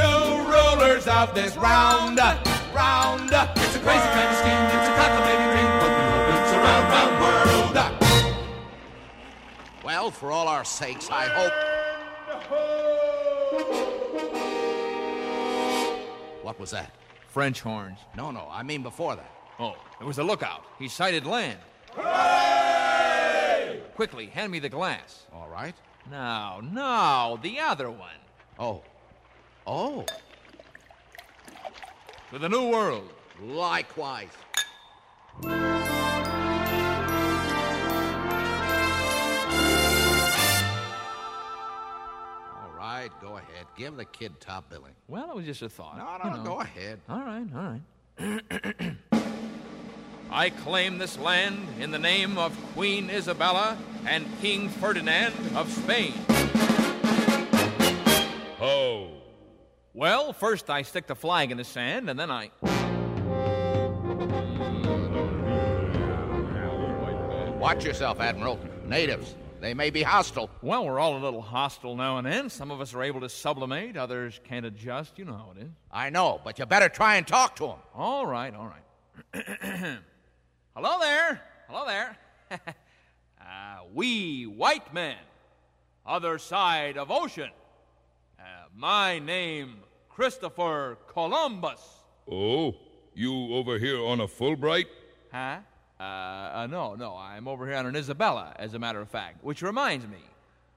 New rulers of this round, round. It's a crazy kind of scheme. It's a cockamamie dream, but we hope it's a round, round world. Well, for all our sakes, I hope. What was that? French horns. No, no, I mean before that. Oh, it was a lookout. He sighted land. Quickly, hand me the glass. All right. No, no, the other one. Oh. Oh. To the New World. Likewise. Ahead. Give the kid top billing. Well, it was just a thought. No, you no, know. go ahead. All right, all right. <clears throat> I claim this land in the name of Queen Isabella and King Ferdinand of Spain. Oh. Well, first I stick the flag in the sand, and then I. Watch yourself, Admiral. Natives. They may be hostile. Well, we're all a little hostile now and then. Some of us are able to sublimate, others can't adjust. You know how it is. I know, but you better try and talk to them. All right, all right. <clears throat> Hello there. Hello there. <laughs> uh, we white men, other side of ocean. Uh, my name, Christopher Columbus. Oh, you over here on a Fulbright? Huh? Uh, uh, no, no, I'm over here on an Isabella, as a matter of fact. Which reminds me,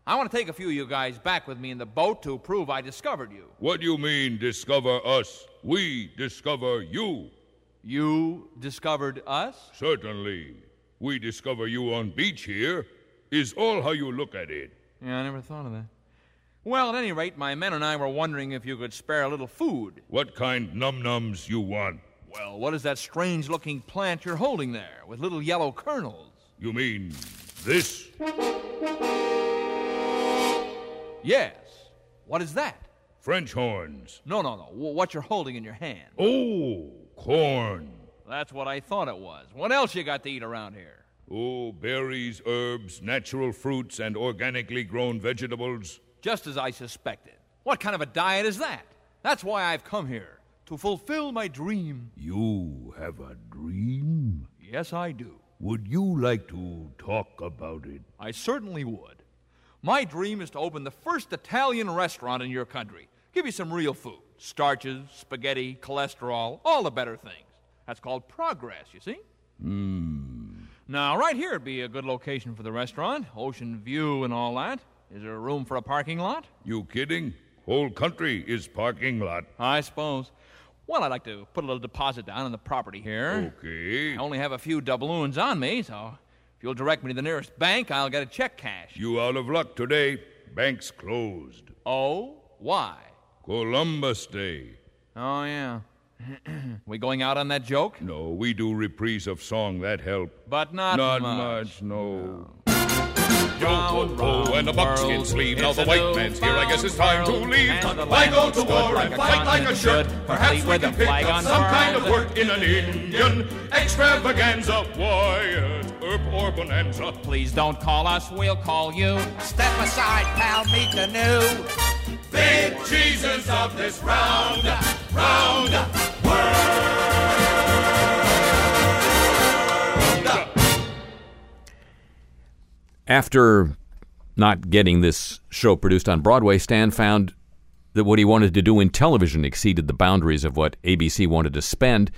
I want to take a few of you guys back with me in the boat to prove I discovered you. What do you mean, discover us? We discover you. You discovered us? Certainly. We discover you on beach here, is all how you look at it. Yeah, I never thought of that. Well, at any rate, my men and I were wondering if you could spare a little food. What kind num-nums you want? Well, what is that strange looking plant you're holding there with little yellow kernels? You mean this? Yes. What is that? French horns. No, no, no. What you're holding in your hand. Oh, corn. That's what I thought it was. What else you got to eat around here? Oh, berries, herbs, natural fruits, and organically grown vegetables. Just as I suspected. What kind of a diet is that? That's why I've come here. To fulfill my dream. You have a dream? Yes, I do. Would you like to talk about it? I certainly would. My dream is to open the first Italian restaurant in your country. Give you some real food starches, spaghetti, cholesterol, all the better things. That's called progress, you see? Hmm. Now, right here would be a good location for the restaurant. Ocean view and all that. Is there room for a parking lot? You kidding? Whole country is parking lot. I suppose. Well, I'd like to put a little deposit down on the property here. Okay. I only have a few doubloons on me, so if you'll direct me to the nearest bank, I'll get a check cash. You out of luck today. Bank's closed. Oh? Why? Columbus Day. Oh, yeah. <clears throat> we going out on that joke? No, we do reprise of song that help. But not, Not much. much, no. Round, Oh, and a buckskin world, sleeve. Now the white man's here. I guess it's time to leave. and the Why go to war and fight like a continent shirt? Perhaps we with can a pick flag up some kind of work in an Indian extravaganza. Wyatt, uh, Earp or Bonanza. Please don't call us, we'll call you. Step aside, pal, meet the new. Big Jesus of this round, round After not getting this show produced on Broadway, Stan found that what he wanted to do in television exceeded the boundaries of what ABC wanted to spend.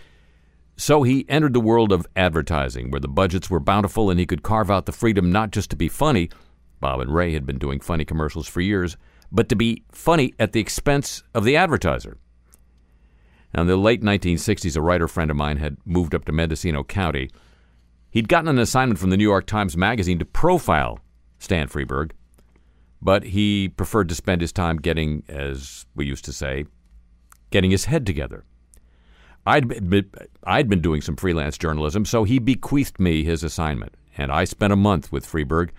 So he entered the world of advertising, where the budgets were bountiful and he could carve out the freedom not just to be funny. Bob and Ray had been doing funny commercials for years, but to be funny at the expense of the advertiser. Now, in the late 1960s, a writer friend of mine had moved up to Mendocino County. He'd gotten an assignment from the New York Times Magazine to profile Stan Freberg, but he preferred to spend his time getting, as we used to say, getting his head together. I'd been, I'd been doing some freelance journalism, so he bequeathed me his assignment, and I spent a month with Freberg,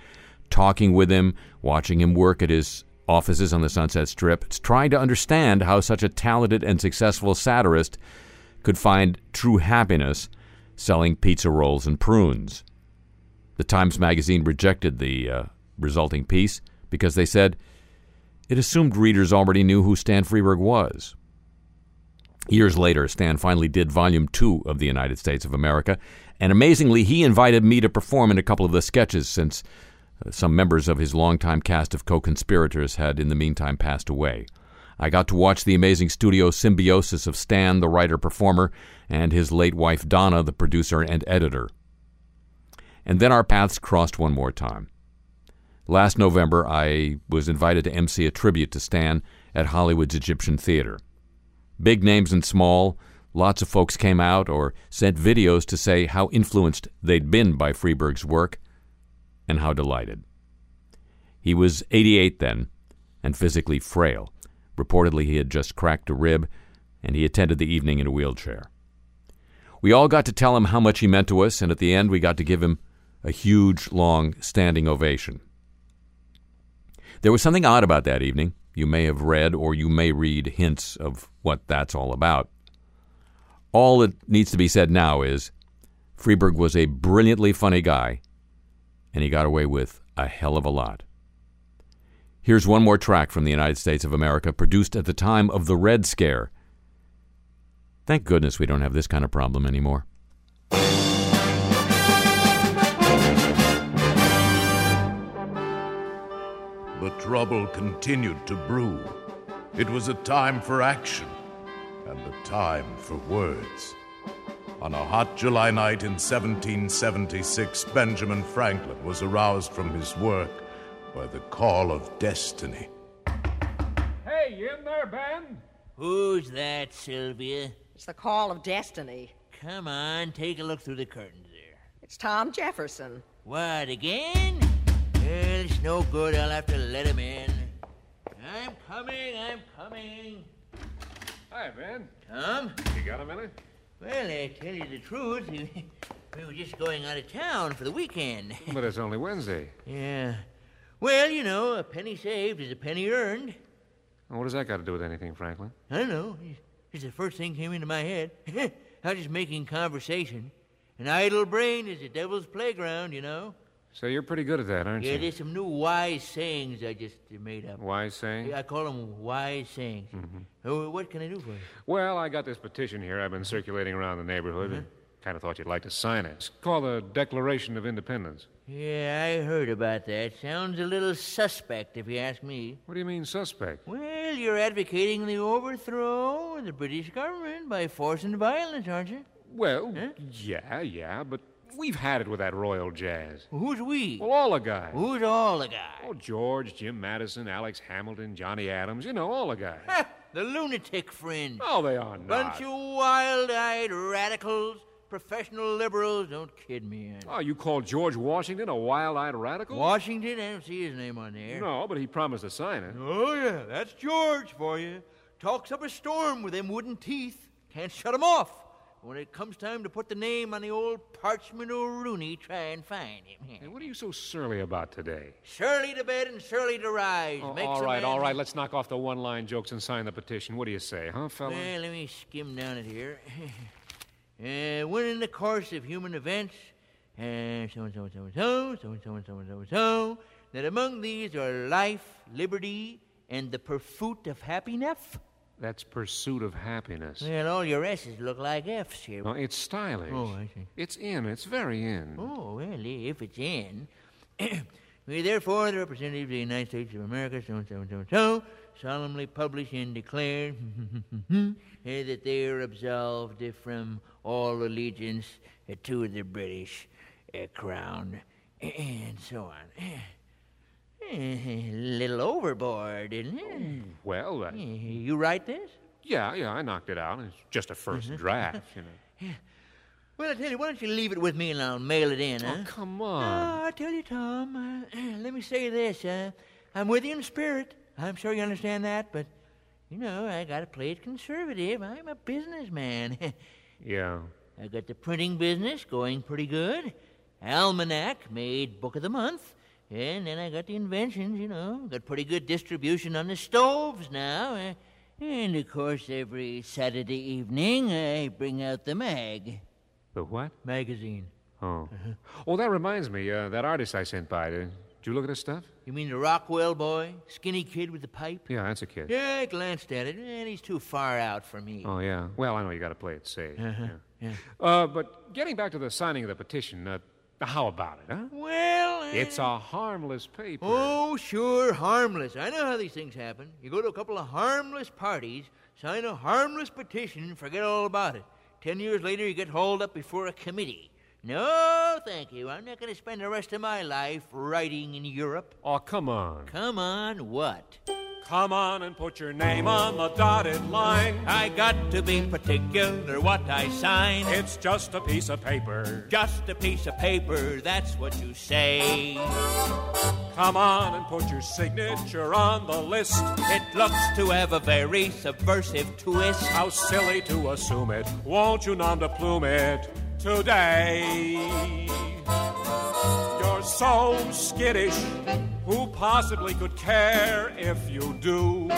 talking with him, watching him work at his offices on the Sunset Strip, trying to understand how such a talented and successful satirist could find true happiness selling pizza rolls and prunes. The Times Magazine rejected the uh, resulting piece because they said it assumed readers already knew who Stan Freberg was. Years later, Stan finally did Volume 2 of The United States of America, and amazingly, he invited me to perform in a couple of the sketches since uh, some members of his longtime cast of co conspirators had in the meantime passed away. I got to watch the amazing studio symbiosis of Stan, the writer performer, and his late wife Donna, the producer and editor. And then our paths crossed one more time. Last November, I was invited to MC a tribute to Stan at Hollywood's Egyptian Theater. Big names and small, lots of folks came out or sent videos to say how influenced they'd been by Freberg's work and how delighted. He was 88 then and physically frail. Reportedly, he had just cracked a rib, and he attended the evening in a wheelchair. We all got to tell him how much he meant to us, and at the end, we got to give him a huge, long, standing ovation. There was something odd about that evening. You may have read or you may read hints of what that's all about. All that needs to be said now is Freberg was a brilliantly funny guy, and he got away with a hell of a lot. Here's one more track from the United States of America, produced at the time of the Red Scare. Thank goodness we don't have this kind of problem anymore. The trouble continued to brew. It was a time for action and a time for words. On a hot July night in 1776, Benjamin Franklin was aroused from his work by the call of destiny. Hey, you in there, Ben? Who's that, Sylvia? It's the call of destiny. Come on, take a look through the curtains there. It's Tom Jefferson. What, again? Well, it's no good. I'll have to let him in. I'm coming, I'm coming. Hi, Ben. Tom? You got a minute? Well, I tell you the truth, <laughs> we were just going out of town for the weekend. But it's only Wednesday. Yeah. Well, you know, a penny saved is a penny earned. What does that got to do with anything, Franklin? I don't know. It's the first thing came into my head. <laughs> I was just making conversation. An idle brain is a devil's playground, you know. So you're pretty good at that, aren't Yeah, you? Yeah, there's some new wise sayings I just uh, made up. Wise saying? I call them wise sayings. Mhm. Oh, what can I do for you? Well, I got this petition here I've been circulating around the neighborhood. Kind of thought you'd like to sign it. It's called the Declaration of Independence. Yeah, I heard about that. Sounds a little suspect, if you ask me. What do you mean, suspect? Well, you're advocating the overthrow of the British government by force and violence, aren't you? Well, yeah, yeah, but we've had it with that royal jazz. Who's we? Well, all the guys. Who's all the guys? Oh, George, Jim Madison, Alex Hamilton, Johnny Adams, you know, all the guys. The lunatic fringe. Oh, they are not. Bunch of wild-eyed radicals, professional liberals. Don't kid me. Oh, you call George Washington a wild-eyed radical? Washington? I don't see his name on there. No, but he promised to sign it. Oh, yeah, that's George for you. Talks up a storm with them wooden teeth. Can't shut him off. When it comes time to put the name on the old parchment Rooney, try and find him. Hey, what are you so surly about today? Surely to bed and surely to rise. Oh, all right, all right. Let's knock off the one-line jokes and sign the petition. What do you say, huh, fella? Well, let me skim down it here. <laughs> uh, when in the course of human events, and so and so and so and so, so and so and so and so and so, that among these are life, liberty, and the pursuit of happiness. That's pursuit of happiness. Well, all your S's look like F's here. No, it's stylish. Oh, I see. It's in. It's very in. Oh, well, if it's in. we therefore, the representatives of the United States of America, so and so and so and so, solemnly publish and declare eh, that they are absolved from all allegiance eh, to the British eh, crown, and so on. A little overboard, isn't it? Well, uh, You write this? yeah, yeah, I knocked it out. It's just a 1st draft, you know. <laughs> Well, I tell you, why don't you leave it with me and I'll mail it in, huh? Oh, come on. I tell you, Tom, uh, let me say this. Uh, I'm with you in spirit. I'm sure you understand that, but, you know, I got to play it conservative. I'm a businessman. <laughs> Yeah. I got the printing business going pretty good. Almanac made Book of the Month. And then I got the inventions, you know. Got pretty good distribution on the stoves now. Uh, and, of course, every Saturday evening I bring out the mag. The what? Magazine. Oh. Oh, that reminds me. Uh, that artist I sent by. Did you look at his stuff? You mean the Rockwell boy? Skinny kid with the pipe? Yeah, that's a kid. Yeah, I glanced at it, and he's too far out for me. Oh, yeah. Well, I know you got to play it safe. Uh-huh, Yeah. yeah. Uh, but getting back to the signing of the petition, uh, how about it, huh? Well, It's a harmless paper. Oh, sure, harmless. I know how these things happen. You go to a couple of harmless parties, sign a harmless petition, and forget all about it. Ten years later, you get hauled up before a committee. No, thank you. I'm not going to spend the rest of my life writing in Europe. Oh, come on. Come on, what? Come on and put your name on the dotted line. I got to be particular what I sign. It's just a piece of paper. Just a piece of paper, that's what you say. Come on and put your signature on the list. It looks to have a very subversive twist. How silly to assume it. Won't you nom de plume it today? You're so skittish. Who possibly could care if you do?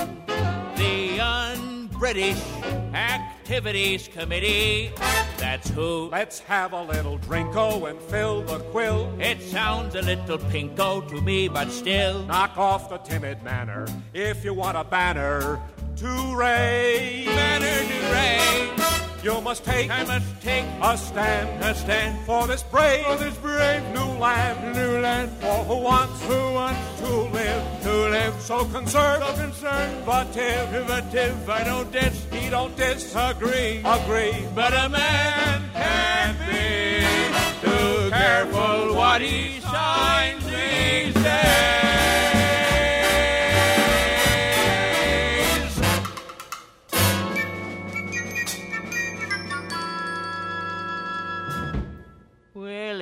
The un-British Activities Committee. That's who. Let's have a little drinko and fill the quill. It sounds a little pinko to me, but still. Knock off the timid manner if you want a banner to raise. Banner to raise. You must take, I must take a stand, a stand for this brave, for this brave new land, new land. For who wants, who wants to live, to live so concerned, so concerned, but if, I don't diss, he don't disagree, agree. But a man can't be too careful what he signs these days.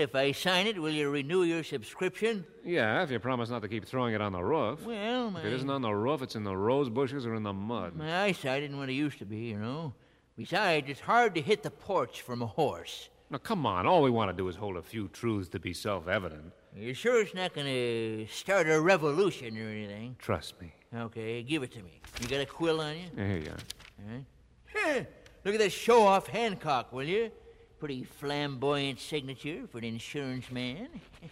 If I sign it, will you renew your subscription? Yeah, if you promise not to keep throwing it on the roof. Well, my, If it isn't on the roof, it's in the rose bushes or in the mud. my eyesight isn't what it used to be, you know. Besides, it's hard to hit the porch from a horse. Now, come on. All we want to do is hold a few truths to be self evident. You sure it's not going to start a revolution or anything? Trust me. Okay, give it to me. You got a quill on you? Here you are. All right. Look at this show off Hancock, will you? Pretty flamboyant signature for an insurance man. <laughs>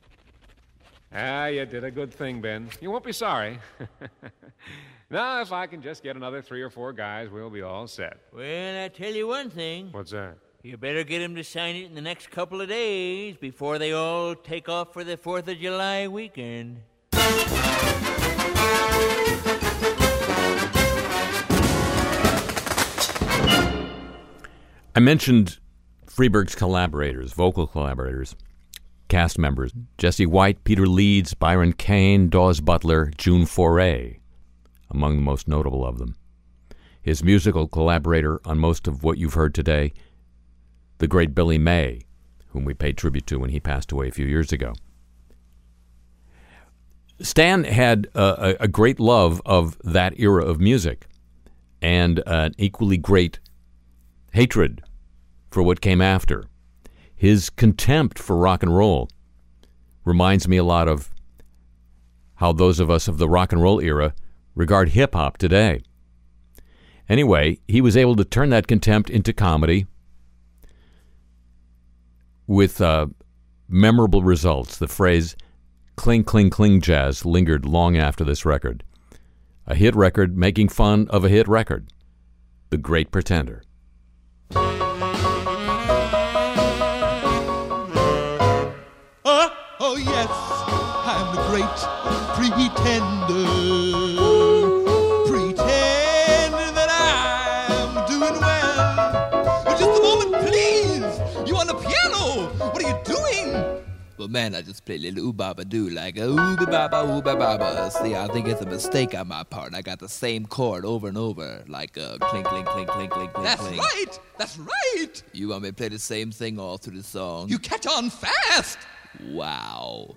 Ah, you did a good thing, Ben. You won't be sorry. <laughs> now, if I can just get another three or four guys, we'll be all set. Well, I tell you one thing. What's that? You better get get 'em to sign it in the next couple of days before they all take off for the 4th of July weekend. I mentioned Freberg's collaborators, vocal collaborators, cast members Jesse White, Peter Leeds, Byron Kane, Daws Butler, June Foray, among the most notable of them. His musical collaborator on most of what you've heard today, the great Billy May, whom we paid tribute to when he passed away a few years ago. Stan had a, a great love of that era of music and an equally great hatred for what came after. His contempt for rock and roll reminds me a lot of how those of us of the rock and roll era regard hip hop today. Anyway, he was able to turn that contempt into comedy with uh, memorable results. The phrase cling, cling, cling jazz lingered long after this record. A hit record making fun of a hit record. The Great Pretender. Great pretender. Pretend that I'm doing well. But just a moment, please. You on the piano? What are you doing? Well, man, I just play little ooh-baba doo like a ooh-ba-ba, ooh-ba-ba. See, I think it's a mistake on my part. I got the same chord over and over, like a clink, clink, clink, clink, clink, clink, That's clink. right. That's right. You want me to play the same thing all through the song? You catch on fast. Wow.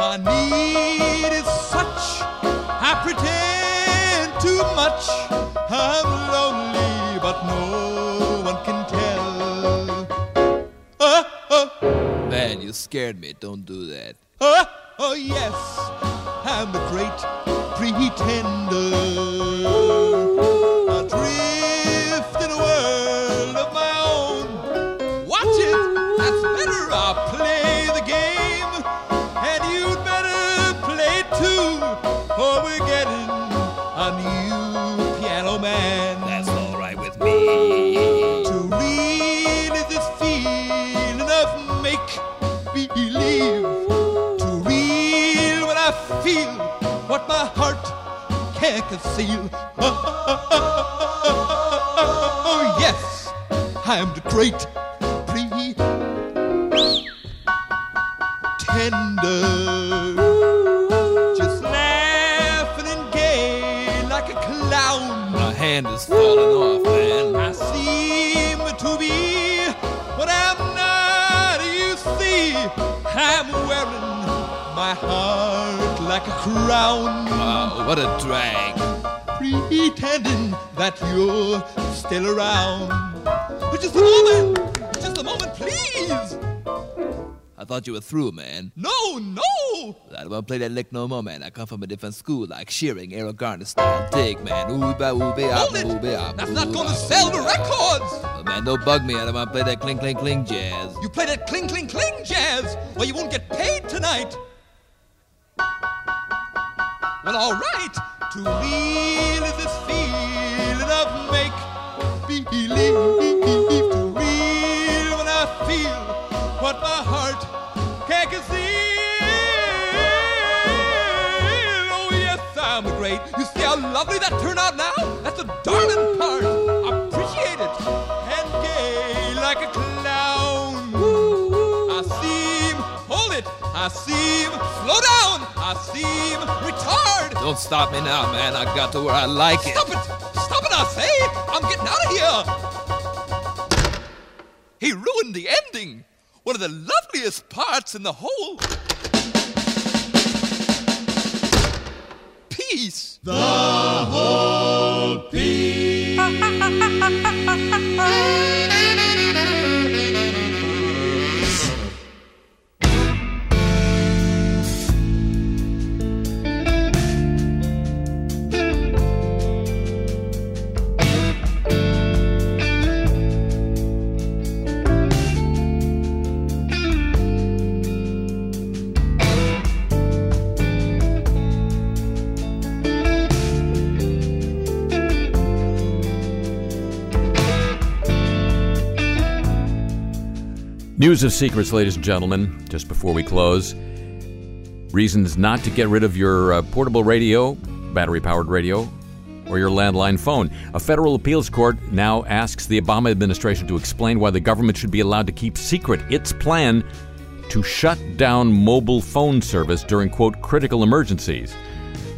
My need is such. I pretend too much. I'm lonely, but no one can tell. Oh, oh, Man, you scared me. Don't do that. oh, oh yes, I'm the great pretender. In a world of my own. Watch it, that's better. I'll play new piano man. That's all right with me. To really this feeling of make believe. To real when I feel what my heart can't conceal. Oh, <laughs> yes, I'm the great pretender. Hand is falling off, man. I seem to be what I'm not. You see, I'm wearing my heart like a crown. Wow, what a drag. Pretending that you're still around. But just a moment, just a moment, please. I thought you were through, man. No, no. I don't play that lick no more, man. I come from a different school, like Shearing, style. Dig, man. Ooh, ba, ooh, be, ah, Hold it. ooh, be, ah, That's not gonna ah, sell the records. But man, don't bug me. I don't want to play that cling, cling, cling jazz. You play that cling, cling, cling jazz, or you won't get paid tonight. Well, all right. To real is this feeling of make believe. to me when I feel what my heart that turned out now? That's the darling part. Appreciate it. And gay like a clown. I seem, hold it, I seem, slow down, I seem retard. Don't stop me now, man. I got to where I like it. Stop it, stop it, I say. I'm getting out of here. He ruined the ending. One of the loveliest parts in the whole The whole piece. <laughs> News of secrets, ladies and gentlemen, just before we close. Reasons not to get rid of your uh, portable radio, battery powered radio, or your landline phone. A federal appeals court now asks the Obama administration to explain why the government should be allowed to keep secret its plan to shut down mobile phone service during, quote, critical emergencies.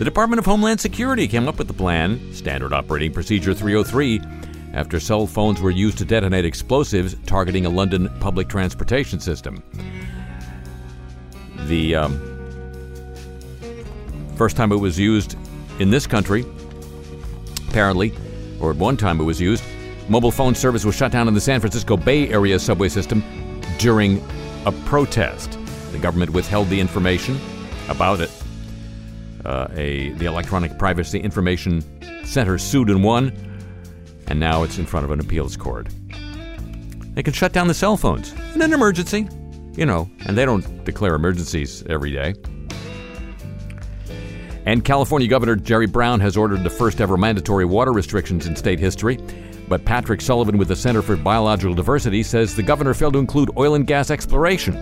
The Department of Homeland Security came up with the plan, Standard Operating Procedure 303, after cell phones were used to detonate explosives targeting a London public transportation system. The um, first time it was used in this country, apparently, or at one time it was used, mobile phone service was shut down in the San Francisco Bay Area subway system during a protest. The government withheld the information about it. Uh, a the Electronic Privacy Information Center sued and won and now it's in front of an appeals court. They can shut down the cell phones in an emergency, you know, and they don't declare emergencies every day. And California Governor Jerry Brown has ordered the first ever mandatory water restrictions in state history. But Patrick Sullivan with the Center for Biological Diversity says the governor failed to include oil and gas exploration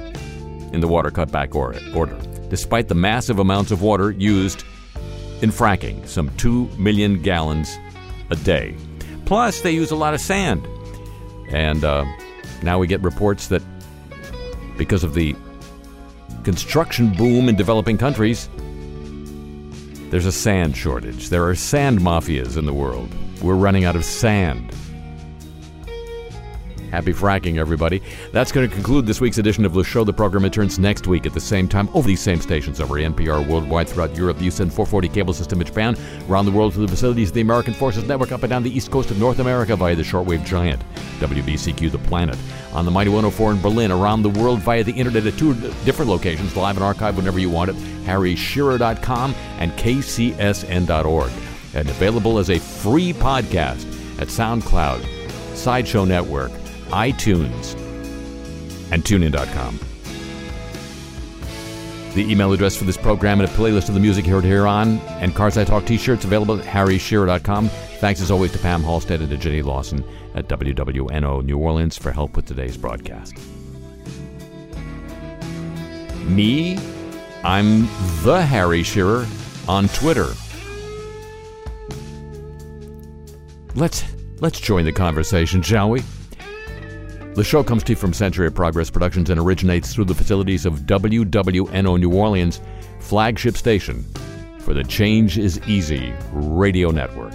in the water cutback order, despite the massive amounts of water used in fracking, some 2 million gallons a day. Plus, they use a lot of sand. And uh, now we get reports that because of the construction boom in developing countries, there's a sand shortage. There are sand mafias in the world. We're running out of sand. Happy fracking, everybody. That's going to conclude this week's edition of the show. The program returns next week at the same time over these same stations over NPR worldwide throughout Europe, the USEN 440 cable system in Japan, around the world through the facilities of the American Forces Network up and down the east coast of North America via the shortwave giant, WBCQ The Planet, on the Mighty 104 in Berlin, around the world via the internet at two different locations, live and archived whenever you want it, harryshearer.com and kcsn.org, and available as a free podcast at SoundCloud, Sideshow Network, iTunes, and TuneIn.com. The email address for this program and a playlist of the music heard here on and Cars I Talk t-shirts available at harryshearer.com. Thanks as always to Pam Halstead and to Jenny Lawson at WWNO New Orleans for help with today's broadcast. Me, I'm the Harry Shearer on Twitter. Let's let's join the conversation, shall we? The show comes to you from Century of Progress Productions and originates through the facilities of WWNO New Orleans, flagship station for the Change is Easy radio network.